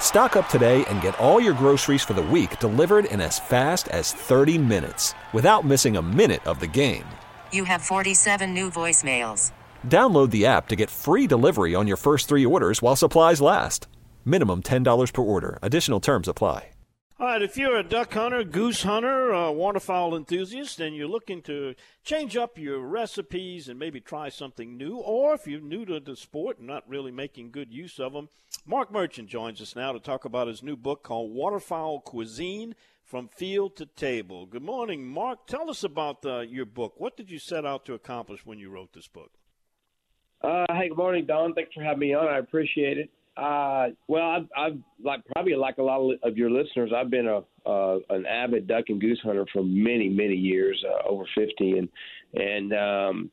Stock up today and get all your groceries for the week delivered in as fast as 30 minutes without missing a minute of the game. You have 47 new voicemails. Download the app to get free delivery on your first three orders while supplies last. Minimum $10 per order. Additional terms apply. All right, if you're a duck hunter, goose hunter, uh, waterfowl enthusiast, and you're looking to change up your recipes and maybe try something new, or if you're new to the sport and not really making good use of them, Mark Merchant joins us now to talk about his new book called Waterfowl Cuisine from Field to Table. Good morning, Mark. Tell us about uh, your book. What did you set out to accomplish when you wrote this book? Uh, hey, good morning, Don. Thanks for having me on. I appreciate it. Uh, well, I've, I've like probably like a lot of your listeners. I've been a uh, an avid duck and goose hunter for many many years, uh, over fifty, and and um,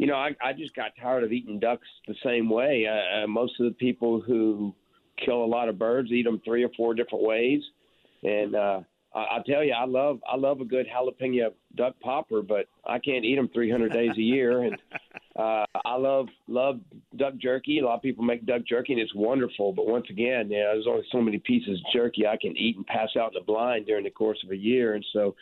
you know I, I just got tired of eating ducks the same way. Uh, uh, most of the people who kill a lot of birds eat them three or four different ways, and uh, I, I tell you, I love I love a good jalapeno duck popper, but I can't eat them 300 days a year, and uh, I love love duck jerky. A lot of people make duck jerky, and it's wonderful. But once again, yeah, there's only so many pieces of jerky I can eat and pass out in the blind during the course of a year, and so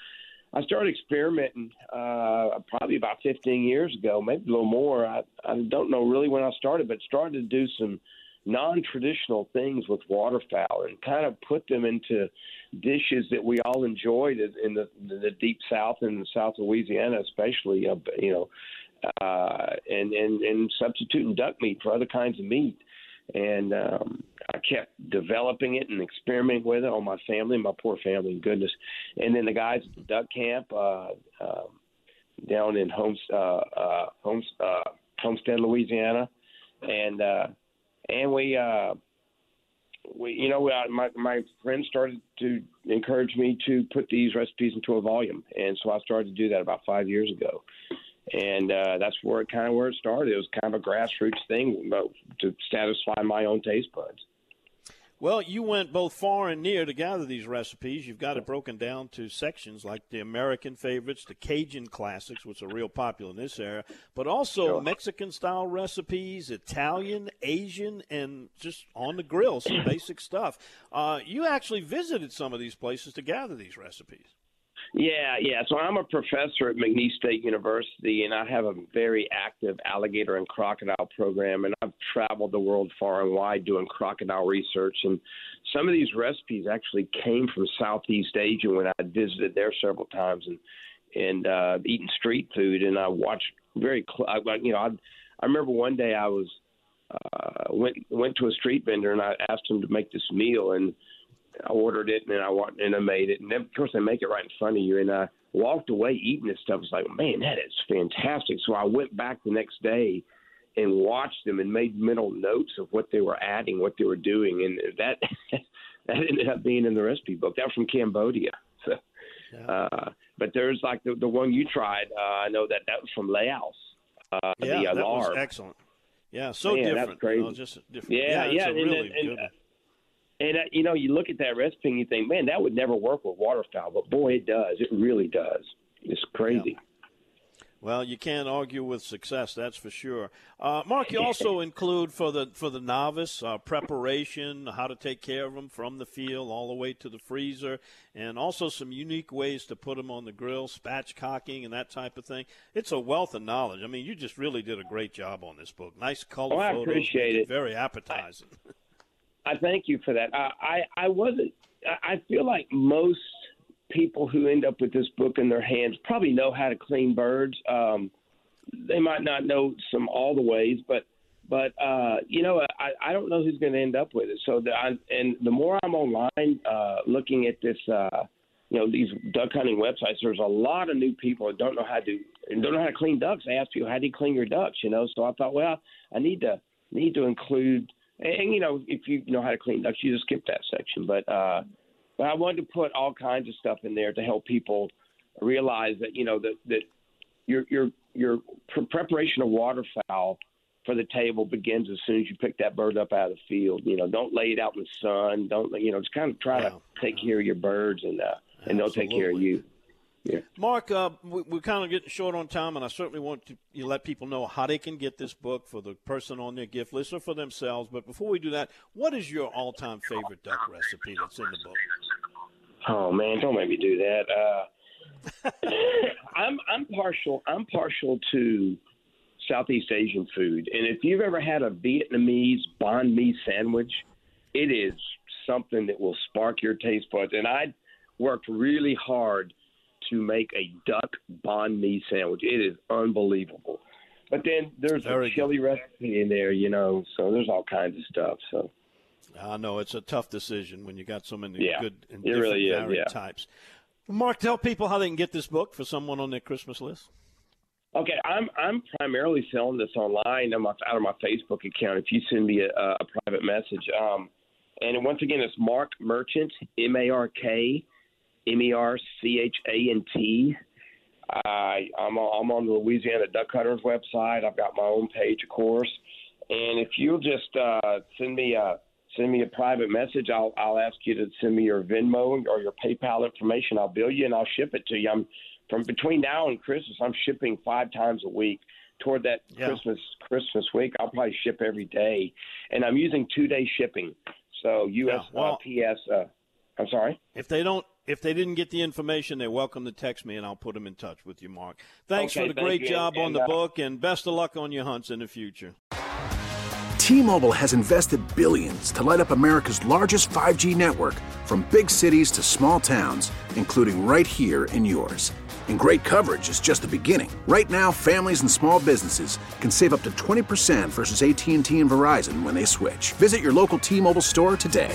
I started experimenting uh, probably about 15 years ago, maybe a little more. I, I don't know really when I started, but started to do some non-traditional things with waterfowl and kind of put them into dishes that we all enjoyed in the, the deep south and the south Louisiana, especially. Uh, you know, uh, and and and substituting duck meat for other kinds of meat. And um, I kept developing it and experimenting with it on my family, my poor family, goodness. And then the guys at the duck camp uh, uh, down in Homes, uh, uh, Homes, uh, Homestead, Louisiana, and uh, and we. Uh, we, you know, my my friends started to encourage me to put these recipes into a volume, and so I started to do that about five years ago and uh, that's where it kind of where it started. It was kind of a grassroots thing to satisfy my own taste buds. Well, you went both far and near to gather these recipes. You've got it broken down to sections like the American favorites, the Cajun classics, which are real popular in this era, but also sure. Mexican style recipes, Italian, Asian, and just on the grill, some basic stuff. Uh, you actually visited some of these places to gather these recipes. Yeah, yeah. So I'm a professor at McNeese State University, and I have a very active alligator and crocodile program. And I've traveled the world far and wide doing crocodile research. And some of these recipes actually came from Southeast Asia when I visited there several times and and uh, eating street food. And I watched very, cl- I, you know, I I remember one day I was uh, went went to a street vendor and I asked him to make this meal and I ordered it and then I want and I made it and then of course they make it right in front of you and I walked away eating this stuff. It's like, man, that is fantastic. So I went back the next day and watched them and made mental notes of what they were adding, what they were doing, and that that ended up being in the recipe book. That was from Cambodia. So, yeah. uh, but there's like the, the one you tried. Uh, I know that that was from Laos. Uh, yeah, the, uh, that was excellent. Yeah, so Man, different. That's crazy. You know, just different. Yeah, yeah, yeah, and, really and, good. and, and uh, you know, you look at that recipe and you think, man, that would never work with waterfowl, but boy, it does. It really does. It's crazy. Yeah. Well, you can't argue with success, that's for sure. Uh, Mark, you also include for the for the novice uh, preparation, how to take care of them from the field all the way to the freezer, and also some unique ways to put them on the grill, spatchcocking, and that type of thing. It's a wealth of knowledge. I mean, you just really did a great job on this book. Nice color oh, I photos, appreciate it. Very appetizing. I, I thank you for that. I I, I wasn't. I feel like most people who end up with this book in their hands probably know how to clean birds. Um, they might not know some all the ways, but But uh, you know, I, I don't know who's going to end up with it. So, the, I, and the more I'm online uh, looking at this, uh, you know, these duck hunting websites, there's a lot of new people that don't know how to don't know how to clean ducks. They ask people, "How do you clean your ducks?" You know, so I thought, well, I need to need to include, and you know, if you know how to clean ducks, you just skip that section. But uh, but I wanted to put all kinds of stuff in there to help people realize that you know that that your your your preparation of waterfowl for the table begins as soon as you pick that bird up out of the field. You know, don't lay it out in the sun. Don't you know? Just kind of try yeah. to take care of your birds, and uh, and they'll take care of you. Yeah. Mark, uh, we, are kind of getting short on time, and I certainly want to you let people know how they can get this book for the person on their gift list or for themselves. But before we do that, what is your all-time favorite duck recipe that's in the book? Oh man, don't make me do that. Uh, I'm I'm partial. I'm partial to Southeast Asian food, and if you've ever had a Vietnamese banh mi sandwich, it is something that will spark your taste buds. And I worked really hard to make a duck banh mi sandwich. It is unbelievable. But then there's Very a chili good. recipe in there, you know, so there's all kinds of stuff. So I know it's a tough decision when you got so many yeah, good and different really is, yeah. types. Mark, tell people how they can get this book for someone on their Christmas list. Okay, I'm I'm primarily selling this online my, out of my Facebook account. If you send me a, a private message, um, and once again, it's Mark Merchant, M A R K M E R C H A N T. I I'm on, I'm on the Louisiana Duck Hunters website. I've got my own page, of course. And if you'll just uh, send me a send me a private message, I'll I'll ask you to send me your Venmo or your PayPal information. I'll bill you and I'll ship it to you. I'm from between now and Christmas. I'm shipping five times a week. Toward that yeah. Christmas Christmas week, I'll probably ship every day, and I'm using two day shipping. So USPS. Yeah, well, uh, I'm sorry. If they don't if they didn't get the information, they're welcome to text me, and I'll put them in touch with you, Mark. Thanks okay, for the thank great you. job and, on the uh, book, and best of luck on your hunts in the future. T-Mobile has invested billions to light up America's largest 5G network, from big cities to small towns, including right here in yours. And great coverage is just the beginning. Right now, families and small businesses can save up to 20% versus AT&T and Verizon when they switch. Visit your local T-Mobile store today.